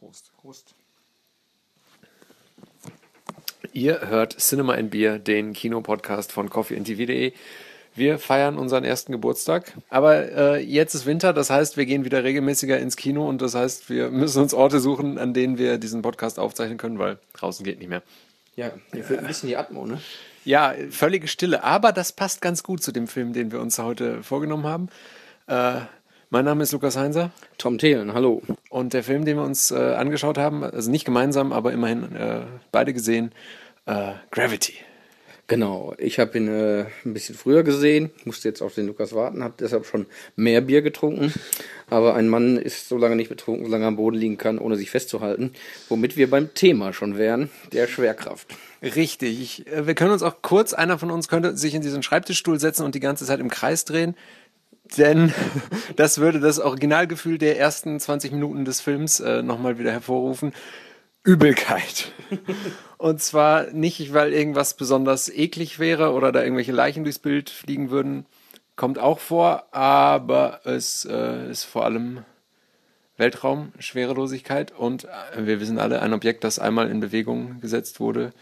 Prost. Prost. Ihr hört Cinema and Beer, den Kinopodcast von coffeeandtv.de. Wir feiern unseren ersten Geburtstag, aber äh, jetzt ist Winter, das heißt, wir gehen wieder regelmäßiger ins Kino und das heißt, wir müssen uns Orte suchen, an denen wir diesen Podcast aufzeichnen können, weil draußen geht nicht mehr. Ja, hier fehlt ein bisschen die Atmo, ne? Ja, völlige Stille, aber das passt ganz gut zu dem Film, den wir uns heute vorgenommen haben. Äh, mein Name ist Lukas Heinzer. Tom Thelen, hallo. Und der Film, den wir uns äh, angeschaut haben, also nicht gemeinsam, aber immerhin äh, beide gesehen, äh, Gravity. Genau, ich habe ihn äh, ein bisschen früher gesehen, musste jetzt auf den Lukas warten, habe deshalb schon mehr Bier getrunken. Aber ein Mann ist so lange nicht betrunken, solange er am Boden liegen kann, ohne sich festzuhalten. Womit wir beim Thema schon wären, der Schwerkraft. Richtig. Ich, äh, wir können uns auch kurz, einer von uns könnte sich in diesen Schreibtischstuhl setzen und die ganze Zeit im Kreis drehen. Denn das würde das Originalgefühl der ersten 20 Minuten des Films äh, nochmal wieder hervorrufen. Übelkeit. Und zwar nicht, weil irgendwas besonders eklig wäre oder da irgendwelche Leichen durchs Bild fliegen würden. Kommt auch vor, aber es äh, ist vor allem Weltraum, Schwerelosigkeit und äh, wir wissen alle, ein Objekt, das einmal in Bewegung gesetzt wurde,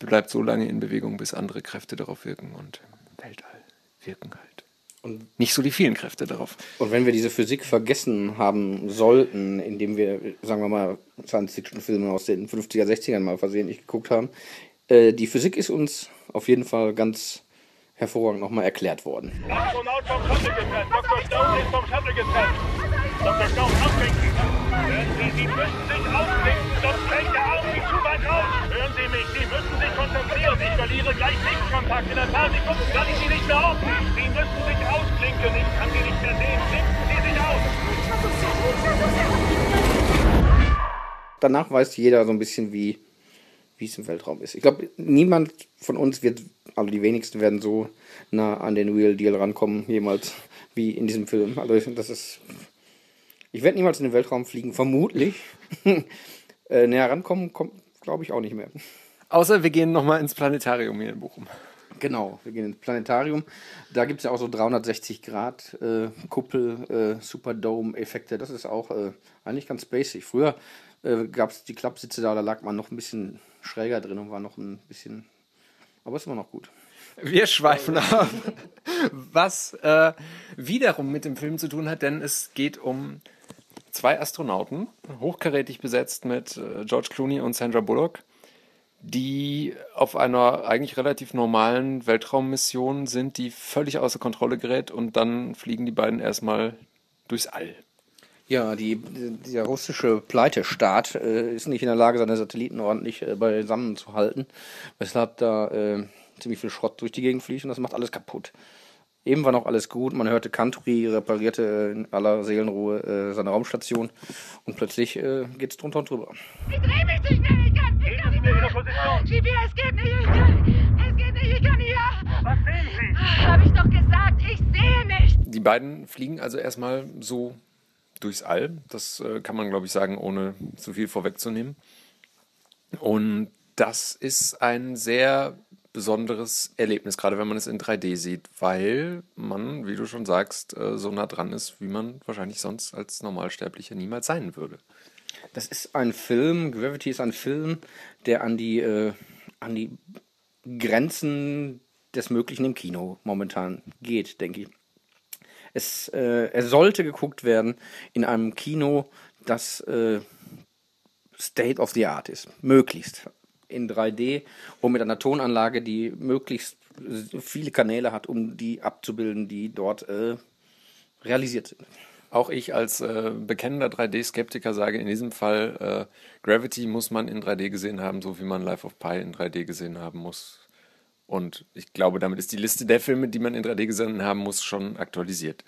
bleibt so lange in Bewegung, bis andere Kräfte darauf wirken und im Weltall wirken halt. Und nicht so die vielen Kräfte darauf. Und wenn wir diese Physik vergessen haben sollten, indem wir, sagen wir mal, Science-Fiction-Filme aus den 50er, 60ern mal versehentlich geguckt haben, äh, die Physik ist uns auf jeden Fall ganz hervorragend nochmal erklärt worden. Astronaut vom Shuttle getrennt. Dr. Stone ist vom Shuttle getrennt. Dr. Stone, abwinken. Hören Sie, Sie müssen sich aufklinken, sonst fällt der nicht zu weit raus. Hören Sie mich, Sie müssen sich konzentrieren. Ich verliere gleich Lichtkontakt. In ein paar Sekunden kann ich Sie nicht mehr auf. Sie müssen sich ausklinken. Ich kann Sie nicht mehr sehen. Klinken Sie sich aus. Danach weiß jeder so ein bisschen, wie wie es im Weltraum ist. Ich glaube, niemand von uns wird, also die wenigsten werden so nah an den Real Deal rankommen, jemals, wie in diesem Film. Also das ist. Ich werde niemals in den Weltraum fliegen, vermutlich. äh, näher rankommen, kommt, glaube ich, auch nicht mehr. Außer wir gehen nochmal ins Planetarium hier in Bochum. Genau, wir gehen ins Planetarium. Da gibt es ja auch so 360 Grad äh, Kuppel, äh, Superdome-Effekte. Das ist auch äh, eigentlich ganz basic. Früher äh, gab es die Klappsitze da, da lag man noch ein bisschen schräger drin und war noch ein bisschen. Aber ist immer noch gut. Wir schweifen ab. Was äh, wiederum mit dem Film zu tun hat, denn es geht um zwei Astronauten, hochkarätig besetzt mit äh, George Clooney und Sandra Bullock, die auf einer eigentlich relativ normalen Weltraummission sind, die völlig außer Kontrolle gerät und dann fliegen die beiden erstmal durchs All. Ja, die, der russische Pleitestaat äh, ist nicht in der Lage, seine Satelliten ordentlich äh, beisammen zu halten, weshalb da äh, ziemlich viel Schrott durch die Gegend fliegt und das macht alles kaputt. Eben war noch alles gut, man hörte Kantri, reparierte in aller Seelenruhe äh, seine Raumstation und plötzlich äh, geht es drunter und drüber. Ich dreh mich nicht mehr, mehr. Chibi, es geht nicht, ich kann, es geht nicht, ich kann nicht. Was sehen Sie? Hab ich doch gesagt, ich sehe nicht. Die beiden fliegen also erstmal so durchs All. Das äh, kann man, glaube ich, sagen, ohne zu viel vorwegzunehmen. Und das ist ein sehr besonderes Erlebnis, gerade wenn man es in 3D sieht, weil man, wie du schon sagst, äh, so nah dran ist, wie man wahrscheinlich sonst als Normalsterblicher niemals sein würde. Das ist ein Film, Gravity ist ein Film, der an die, äh, an die Grenzen des Möglichen im Kino momentan geht, denke ich. Es, äh, er sollte geguckt werden in einem Kino, das äh, State of the Art ist. Möglichst. In 3D und mit einer Tonanlage, die möglichst viele Kanäle hat, um die abzubilden, die dort äh, realisiert sind. Auch ich als äh, bekennender 3D-Skeptiker sage in diesem Fall, äh, Gravity muss man in 3D gesehen haben, so wie man Life of Pi in 3D gesehen haben muss. Und ich glaube, damit ist die Liste der Filme, die man in 3D gesehen haben muss, schon aktualisiert.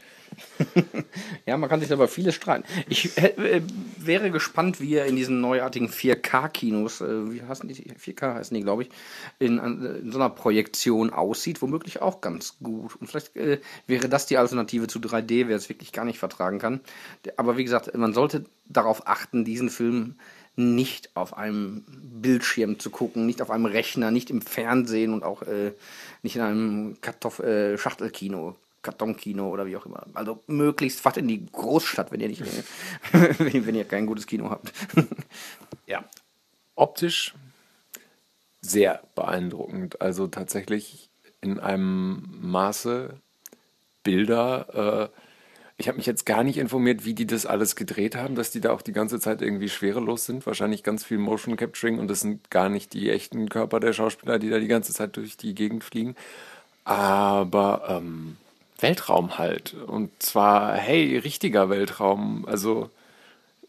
ja, man kann sich aber vieles streiten. Ich äh, wäre gespannt, wie er in diesen neuartigen 4K-Kinos, äh, wie heißen die? 4K heißen die, glaube ich, in, in, so einer Projektion aussieht. Womöglich auch ganz gut. Und vielleicht äh, wäre das die Alternative zu 3D, wer es wirklich gar nicht vertragen kann. Aber wie gesagt, man sollte darauf achten, diesen Film nicht auf einem Bildschirm zu gucken, nicht auf einem Rechner, nicht im Fernsehen und auch äh, nicht in einem Kartoff äh, Schachtelkino Kartonkino oder wie auch immer. Also möglichst fahrt in die Großstadt, wenn ihr nicht, wenn ihr kein gutes Kino habt. ja. Optisch sehr beeindruckend. Also tatsächlich in einem Maße Bilder. Äh, ich habe mich jetzt gar nicht informiert, wie die das alles gedreht haben, dass die da auch die ganze Zeit irgendwie schwerelos sind. Wahrscheinlich ganz viel Motion Capturing und das sind gar nicht die echten Körper der Schauspieler, die da die ganze Zeit durch die Gegend fliegen. Aber ähm, Weltraum halt. Und zwar, hey, richtiger Weltraum. Also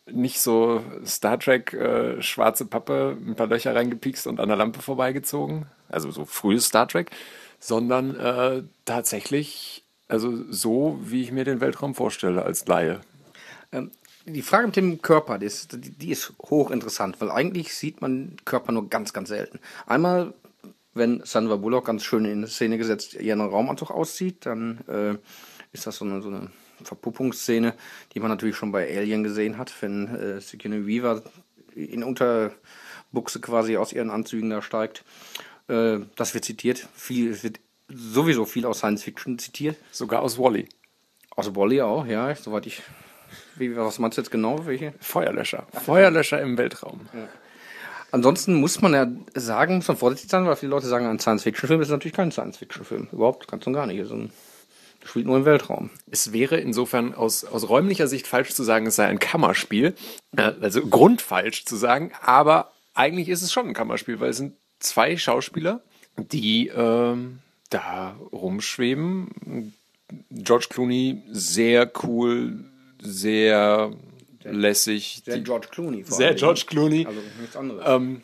nicht so Star Trek äh, schwarze Pappe, ein paar Löcher reingepikst und an der Lampe vorbeigezogen. Also so frühes Star Trek. Sondern äh, tatsächlich also so, wie ich mir den Weltraum vorstelle als Laie. Ähm, die Frage mit dem Körper, die ist, die, ist hochinteressant, weil eigentlich sieht man Körper nur ganz, ganz selten. Einmal, wenn Sandra Bullock ganz schön in Szene gesetzt ihren Raumanzug aussieht, dann äh, ist das so eine, so eine Verpuppungsszene, die man natürlich schon bei Alien gesehen hat, wenn äh, Sigourney Weaver in Unterbuchse quasi aus ihren Anzügen da steigt. Äh, das wird zitiert. Viel wird sowieso viel aus Science Fiction zitiert. Sogar aus Wally. Aus Wally auch, ja, soweit ich. Wie, was meinst du jetzt genau? Welche? Feuerlöscher. Feuerlöscher im Weltraum. Ja. Ansonsten muss man ja sagen, muss man vorsichtig sein, weil viele Leute sagen, ein Science-Fiction-Film ist natürlich kein Science-Fiction-Film. Überhaupt ganz und gar nicht. Also, spielt nur im Weltraum. Es wäre insofern aus, aus räumlicher Sicht falsch zu sagen, es sei ein Kammerspiel. Also grundfalsch zu sagen, aber eigentlich ist es schon ein Kammerspiel, weil es sind zwei Schauspieler, die ähm, da rumschweben. George Clooney sehr cool, sehr, lässig. Sehr George Clooney. Vor sehr George Clooney. Also nichts anderes. Ähm,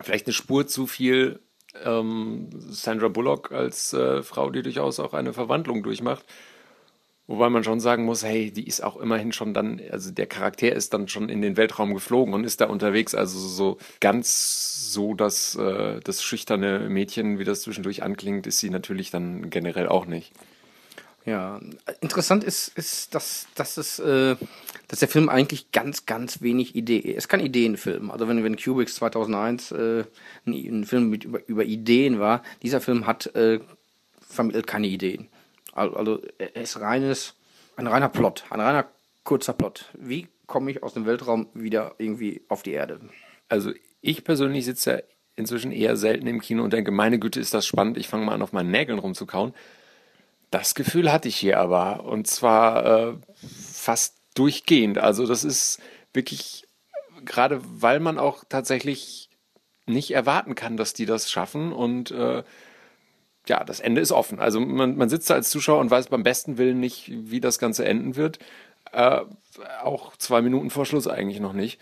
vielleicht eine Spur zu viel ähm, Sandra Bullock als äh, Frau, die durchaus auch eine Verwandlung durchmacht. Wobei man schon sagen muss, hey, die ist auch immerhin schon dann, also der Charakter ist dann schon in den Weltraum geflogen und ist da unterwegs. Also so ganz so das, äh, das schüchterne Mädchen, wie das zwischendurch anklingt, ist sie natürlich dann generell auch nicht. Ja, interessant ist, ist dass, dass, es, äh, dass der Film eigentlich ganz, ganz wenig Idee ist. Es kein Ideenfilm. Also wenn, wenn Cubics 2001 äh, ein, ein Film mit, über, über Ideen war, dieser Film hat äh, vermittelt keine Ideen. Also er ist reines, ein reiner Plot, ein reiner kurzer Plot. Wie komme ich aus dem Weltraum wieder irgendwie auf die Erde? Also ich persönlich sitze ja inzwischen eher selten im Kino und denke, meine Güte, ist das spannend, ich fange mal an, auf meinen Nägeln rumzukauen. Das Gefühl hatte ich hier aber und zwar äh, fast durchgehend. Also das ist wirklich, gerade weil man auch tatsächlich nicht erwarten kann, dass die das schaffen und äh, ja, das Ende ist offen. Also man, man sitzt da als Zuschauer und weiß beim besten Willen nicht, wie das Ganze enden wird. Äh, auch zwei Minuten vor Schluss eigentlich noch nicht.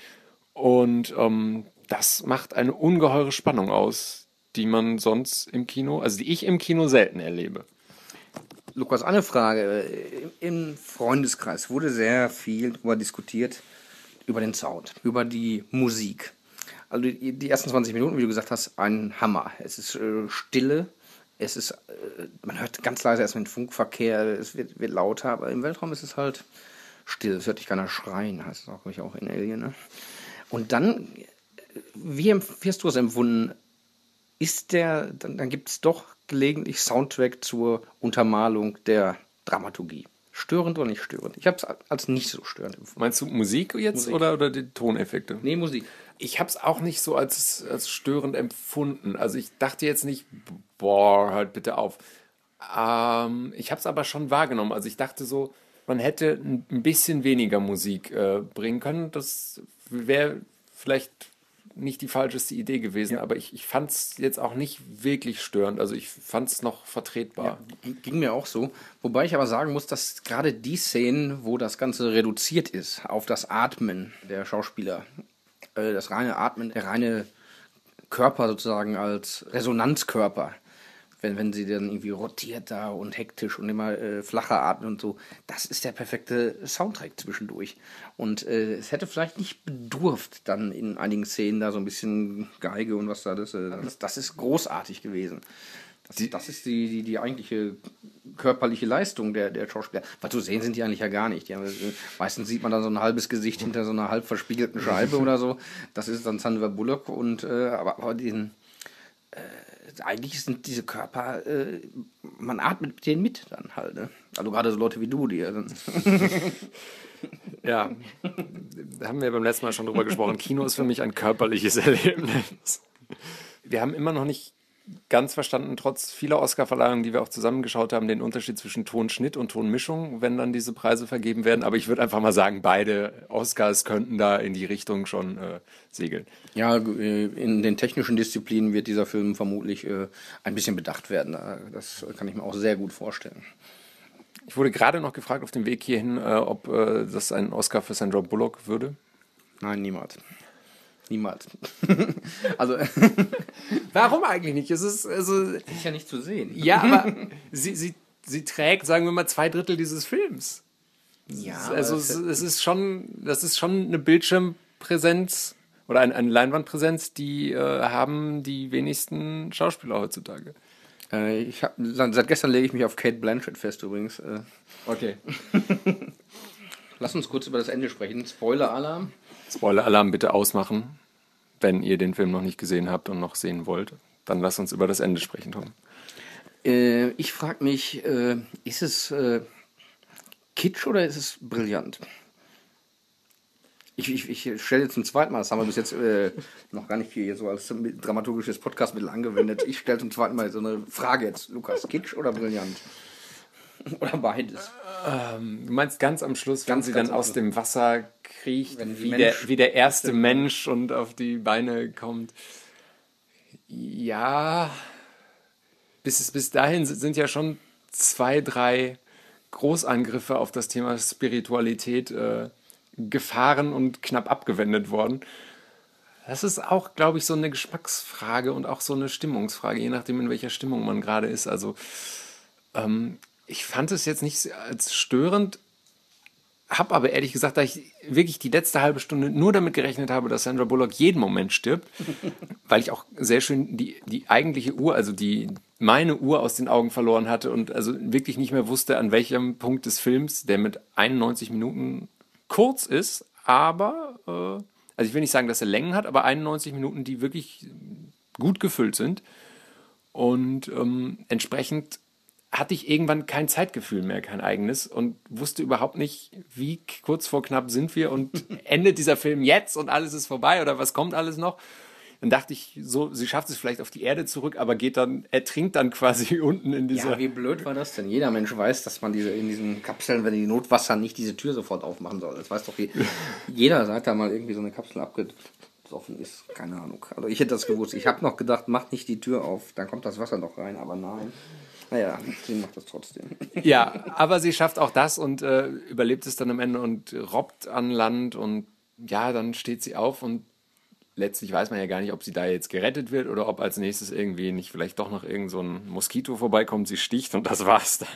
Und ähm, das macht eine ungeheure Spannung aus, die man sonst im Kino, also die ich im Kino selten erlebe. Lukas, eine Frage. Im Freundeskreis wurde sehr viel darüber diskutiert, über den Sound, über die Musik. Also die, ersten 20 Minuten, wie du gesagt hast, ein Hammer. Es ist äh, Stille, es ist, äh, man hört ganz leise erstmal den Funkverkehr, es wird, wird lauter, aber im Weltraum ist es halt still, es hört dich keiner schreien, heißt es auch, auch in Alien. Ne? Und dann, wie, hast du es empfunden? Ist der, dann, dann gibt es doch gelegentlich Soundtrack zur Untermalung der Dramaturgie. Störend oder nicht störend? Ich habe es als nicht so störend empfunden. Meinst du Musik jetzt Musik. Oder, oder die Toneffekte? Nee, Musik. Ich habe es auch nicht so als, als störend empfunden. Also ich dachte jetzt nicht, boah, hört bitte auf. Ähm, ich habe es aber schon wahrgenommen. Also ich dachte so, man hätte ein bisschen weniger Musik äh, bringen können. Das wäre vielleicht nicht die falscheste Idee gewesen, ja. aber ich, ich fand es jetzt auch nicht wirklich störend. Also ich fand es noch vertretbar. Ja, ging mir auch so. Wobei ich aber sagen muss, dass gerade die Szenen, wo das Ganze reduziert ist auf das Atmen der Schauspieler, äh, das reine Atmen, der reine Körper sozusagen als Resonanzkörper, wenn, wenn sie dann irgendwie rotiert da und hektisch und immer äh, flacher atmen und so. Das ist der perfekte Soundtrack zwischendurch. Und äh, es hätte vielleicht nicht bedurft, dann in einigen Szenen da so ein bisschen Geige und was da das, äh, das, das ist großartig gewesen. Das, das ist die, die, die eigentliche körperliche Leistung der, der Schauspieler. Weil zu sehen sind die eigentlich ja gar nicht. Haben, meistens sieht man dann so ein halbes Gesicht hinter so einer halb verspiegelten Scheibe oder so. Das ist dann Sandra Bullock und äh, aber, aber den, äh, eigentlich sind diese Körper, äh, man atmet mit denen mit dann halt. Ne? Also gerade so Leute wie du, die ja dann. Ja, da haben wir beim letzten Mal schon drüber gesprochen. Kino ist für mich ein körperliches Erlebnis. Wir haben immer noch nicht ganz verstanden, trotz vieler Oscar-Verleihungen, die wir auch zusammengeschaut haben, den Unterschied zwischen Tonschnitt und Tonmischung, wenn dann diese Preise vergeben werden. Aber ich würde einfach mal sagen, beide Oscars könnten da in die Richtung schon äh, segeln. Ja, äh, in den technischen Disziplinen wird dieser Film vermutlich äh, ein bisschen bedacht werden. Das kann ich mir auch sehr gut vorstellen. Ich wurde gerade noch gefragt auf dem Weg hierhin, äh, ob äh, das ein Oscar für Sandra Bullock würde. Nein, niemals. Niemals. also. Warum eigentlich nicht? Es ist, also, ist ja nicht zu sehen. Ja, aber sie, sie, sie trägt, sagen wir mal, zwei Drittel dieses Films. Ja, also es, es ist schon, das ist schon eine Bildschirmpräsenz oder eine, eine Leinwandpräsenz, die äh, haben die wenigsten Schauspieler heutzutage. Äh, ich hab, seit gestern lege ich mich auf Kate Blanchett fest übrigens. Äh. Okay. Lass uns kurz über das Ende sprechen. Spoiler-Alarm. Spoiler-Alarm bitte ausmachen, wenn ihr den Film noch nicht gesehen habt und noch sehen wollt. Dann lasst uns über das Ende sprechen, Tom. Äh, ich frage mich, äh, ist es äh, Kitsch oder ist es brillant? Ich, ich, ich stelle jetzt zum zweiten Mal, das haben wir bis jetzt äh, noch gar nicht hier so als dramaturgisches Podcastmittel angewendet. Ich stelle zum zweiten Mal so eine Frage jetzt, Lukas, Kitsch oder brillant? Oder beides? Ähm, du meinst ganz am Schluss, wenn Ganz, sie ganz dann aus dem Wasser kriecht, Wenn wie der, wie der erste Mensch und auf die Beine kommt. Ja, bis, bis dahin sind ja schon zwei, drei Großangriffe auf das Thema Spiritualität äh, gefahren und knapp abgewendet worden. Das ist auch, glaube ich, so eine Geschmacksfrage und auch so eine Stimmungsfrage, je nachdem, in welcher Stimmung man gerade ist. Also ähm, ich fand es jetzt nicht als störend, habe aber ehrlich gesagt, da ich wirklich die letzte halbe Stunde nur damit gerechnet habe, dass Sandra Bullock jeden Moment stirbt, weil ich auch sehr schön die, die eigentliche Uhr, also die meine Uhr aus den Augen verloren hatte und also wirklich nicht mehr wusste, an welchem Punkt des Films, der mit 91 Minuten kurz ist, aber, äh, also ich will nicht sagen, dass er Längen hat, aber 91 Minuten, die wirklich gut gefüllt sind. Und ähm, entsprechend hatte ich irgendwann kein Zeitgefühl mehr, kein eigenes und wusste überhaupt nicht, wie kurz vor knapp sind wir und endet dieser Film jetzt und alles ist vorbei oder was kommt alles noch. Dann dachte ich, so, sie schafft es vielleicht auf die Erde zurück, aber geht dann, ertrinkt dann quasi unten in dieser. Ja, wie blöd war das denn? Jeder Mensch weiß, dass man diese in diesen Kapseln, wenn die Notwasser nicht diese Tür sofort aufmachen soll. Das weiß doch je, jeder, seit da mal irgendwie so eine Kapsel abgesoffen ist. Keine Ahnung. Also ich hätte das gewusst. Ich habe noch gedacht, macht nicht die Tür auf, dann kommt das Wasser doch rein, aber nein. Naja, sie macht das trotzdem. Ja, aber sie schafft auch das und äh, überlebt es dann am Ende und robbt an Land und ja, dann steht sie auf und letztlich weiß man ja gar nicht, ob sie da jetzt gerettet wird oder ob als nächstes irgendwie nicht vielleicht doch noch irgend so ein Moskito vorbeikommt, sie sticht und das war's dann.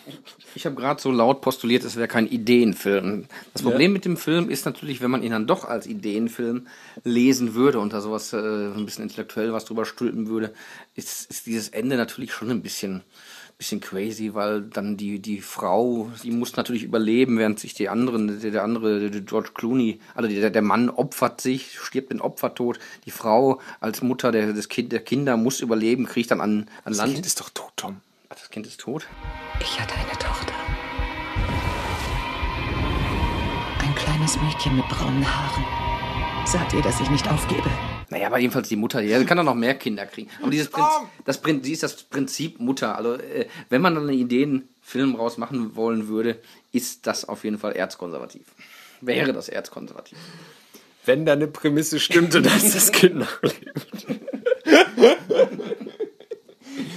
Ich habe gerade so laut postuliert, es wäre kein Ideenfilm. Das Problem mit dem Film ist natürlich, wenn man ihn dann doch als Ideenfilm lesen würde und da sowas äh, ein bisschen intellektuell was drüber stülpen würde, ist, ist dieses Ende natürlich schon ein bisschen bisschen crazy, weil dann die, die Frau, die muss natürlich überleben, während sich die anderen, der, der andere, der George Clooney, also der, der Mann opfert sich, stirbt den Opfertod. Die Frau als Mutter der, des kind, der Kinder muss überleben, kriegt dann an, an Das Land. Kind ist doch tot, Tom. Ach, das Kind ist tot? Ich hatte eine Tochter. Ein kleines Mädchen mit braunen Haaren. Sagt ihr, dass ich nicht aufgebe? Naja, aber jedenfalls die Mutter, die kann doch noch mehr Kinder kriegen. Aber dieses Prinzip, das, Prin- sie ist das Prinzip Mutter. Also, äh, wenn man dann einen Ideenfilm raus machen wollen würde, ist das auf jeden Fall erzkonservativ. Wäre das erzkonservativ. Wenn da eine Prämisse stimmte, dass das Kind noch lebt.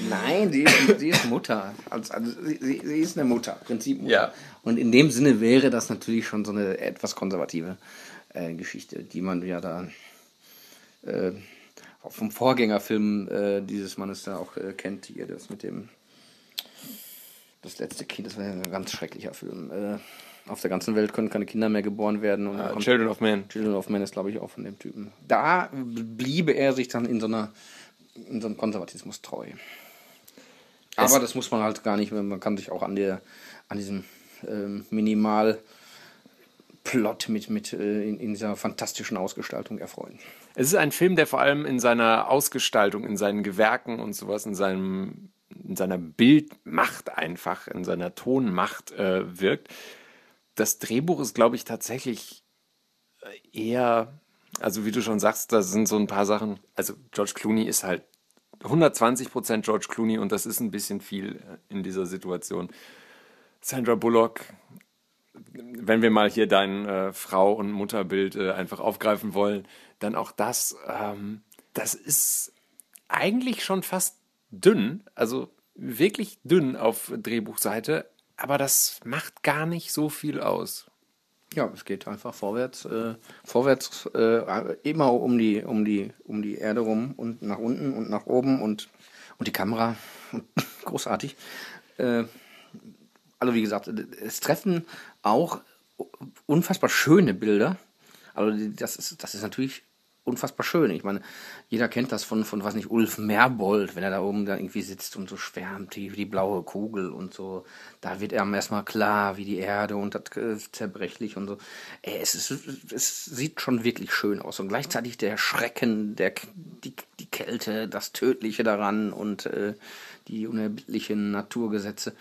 Nein, sie ist, sie ist Mutter. Also, also sie, sie ist eine Mutter, Prinzipmutter. Ja. Und in dem Sinne wäre das natürlich schon so eine etwas konservative äh, Geschichte, die man ja da äh, vom Vorgängerfilm äh, dieses Mannes da auch äh, kennt, hier das mit dem das letzte Kind, das war ja ein ganz schrecklicher Film. Äh, auf der ganzen Welt können keine Kinder mehr geboren werden. Und kommt- Children of Man. Children of Men ist, glaube ich, auch von dem Typen. Da bliebe er sich dann in so einer in so einem Konservatismus treu. Aber das muss man halt gar nicht. Man kann sich auch an der an diesem ähm, Minimal Plot, mit, mit äh, in, in dieser fantastischen Ausgestaltung erfreuen. Es ist ein Film, der vor allem in seiner Ausgestaltung, in seinen Gewerken und sowas, in seinem in seiner Bildmacht einfach, in seiner Tonmacht äh, wirkt. Das Drehbuch ist, glaube ich, tatsächlich äh, eher, also wie du schon sagst, da sind so ein paar Sachen. Also George Clooney ist halt 120 Prozent George Clooney und das ist ein bisschen viel äh, in dieser Situation. Sandra Bullock, wenn wir mal hier dein äh, Frau- und Mutterbild äh, einfach aufgreifen wollen, dann auch das, ähm, das ist eigentlich schon fast dünn, also wirklich dünn auf Drehbuchseite, aber das macht gar nicht so viel aus. Ja, es geht einfach vorwärts, äh, vorwärts äh, immer um die, um die, um die Erde rum und nach unten und nach oben und, und die Kamera großartig. Äh, also wie gesagt, es treffen auch unfassbar schöne Bilder. Also das ist, das ist natürlich unfassbar schön. Ich meine, jeder kennt das von, von was nicht, Ulf Merbold, wenn er da oben da irgendwie sitzt und so schwärmt, wie die blaue Kugel und so. Da wird einem erstmal klar, wie die Erde und das äh, zerbrechlich und so. Ey, es, ist, es sieht schon wirklich schön aus. Und gleichzeitig der Schrecken, der, die, die Kälte, das Tödliche daran und äh, die unerbittlichen Naturgesetze.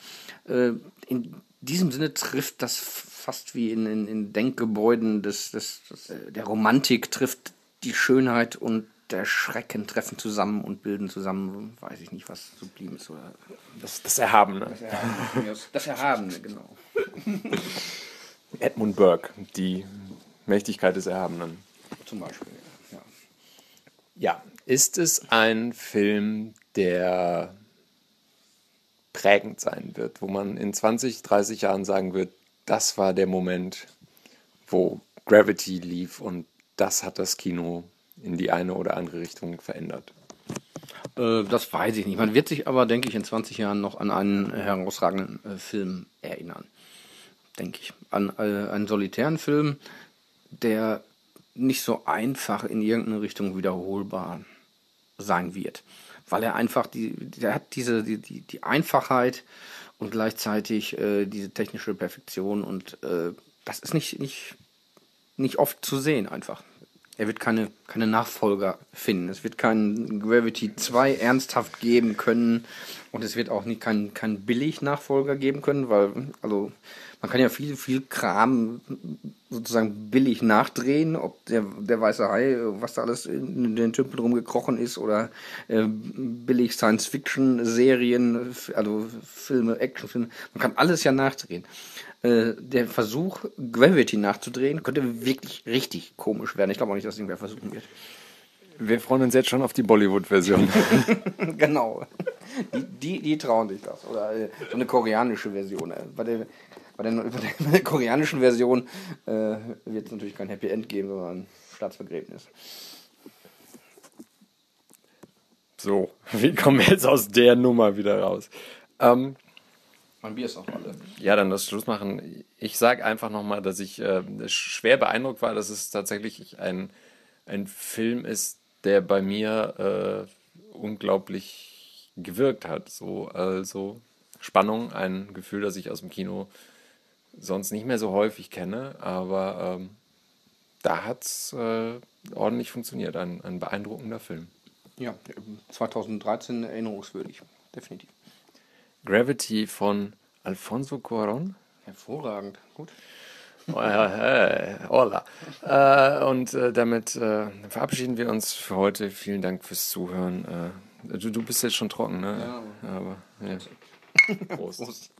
Äh, in diesem Sinne trifft das fast wie in, in, in Denkgebäuden des, des, äh, der Romantik trifft die Schönheit und der Schrecken treffen zusammen und bilden zusammen, weiß ich nicht, was sublim ist. Oder das, das Erhabene. Das Erhabene, das Erhabene genau. Edmund Burke, die Mächtigkeit des Erhabenen. Zum Beispiel, ja. Ja, ist es ein Film, der prägend sein wird, wo man in 20, 30 Jahren sagen wird, das war der Moment, wo Gravity lief und das hat das Kino in die eine oder andere Richtung verändert? Äh, das weiß ich nicht. Man wird sich aber, denke ich, in 20 Jahren noch an einen herausragenden äh, Film erinnern. Denke ich. An äh, einen solitären Film, der nicht so einfach in irgendeine Richtung wiederholbar sein wird. Weil er einfach, die, der hat diese, die, die, die Einfachheit und gleichzeitig äh, diese technische Perfektion und äh, das ist nicht, nicht nicht oft zu sehen einfach. Er wird keine, keine Nachfolger finden. Es wird keinen Gravity 2 ernsthaft geben können. Und es wird auch nicht keinen kein billig Nachfolger geben können, weil, also, man kann ja viel, viel Kram sozusagen billig nachdrehen, ob der, der weiße Hai, was da alles in den Tümpeln rumgekrochen ist, oder äh, billig Science-Fiction-Serien, also Filme, Actionfilme. Man kann alles ja nachdrehen. Äh, der Versuch, Gravity nachzudrehen, könnte wirklich richtig komisch werden. Ich glaube auch nicht, dass irgendwer versuchen wird. Wir freuen uns jetzt schon auf die Bollywood-Version. genau. Die, die, die, trauen sich das. Oder äh, so eine koreanische Version. Äh, bei der, bei der, bei der koreanischen Version äh, wird es natürlich kein Happy End geben, sondern ein Staatsbegräbnis. So, wie kommen wir jetzt aus der Nummer wieder raus? Ähm, mein Bier ist auch alle. Ja, dann das Schluss machen. Ich sage einfach nochmal, dass ich äh, schwer beeindruckt war, dass es tatsächlich ein, ein Film ist, der bei mir äh, unglaublich gewirkt hat. So, also Spannung, ein Gefühl, das ich aus dem Kino sonst nicht mehr so häufig kenne, aber ähm, da hat es äh, ordentlich funktioniert. Ein, ein beeindruckender Film. Ja, 2013 erinnerungswürdig, definitiv. Gravity von Alfonso Cuaron. Hervorragend, gut. Oh, hola. Äh, und äh, damit äh, verabschieden wir uns für heute. Vielen Dank fürs Zuhören. Du, du bist jetzt schon trocken, ne? Ja. Aber, ja. Prost. Prost.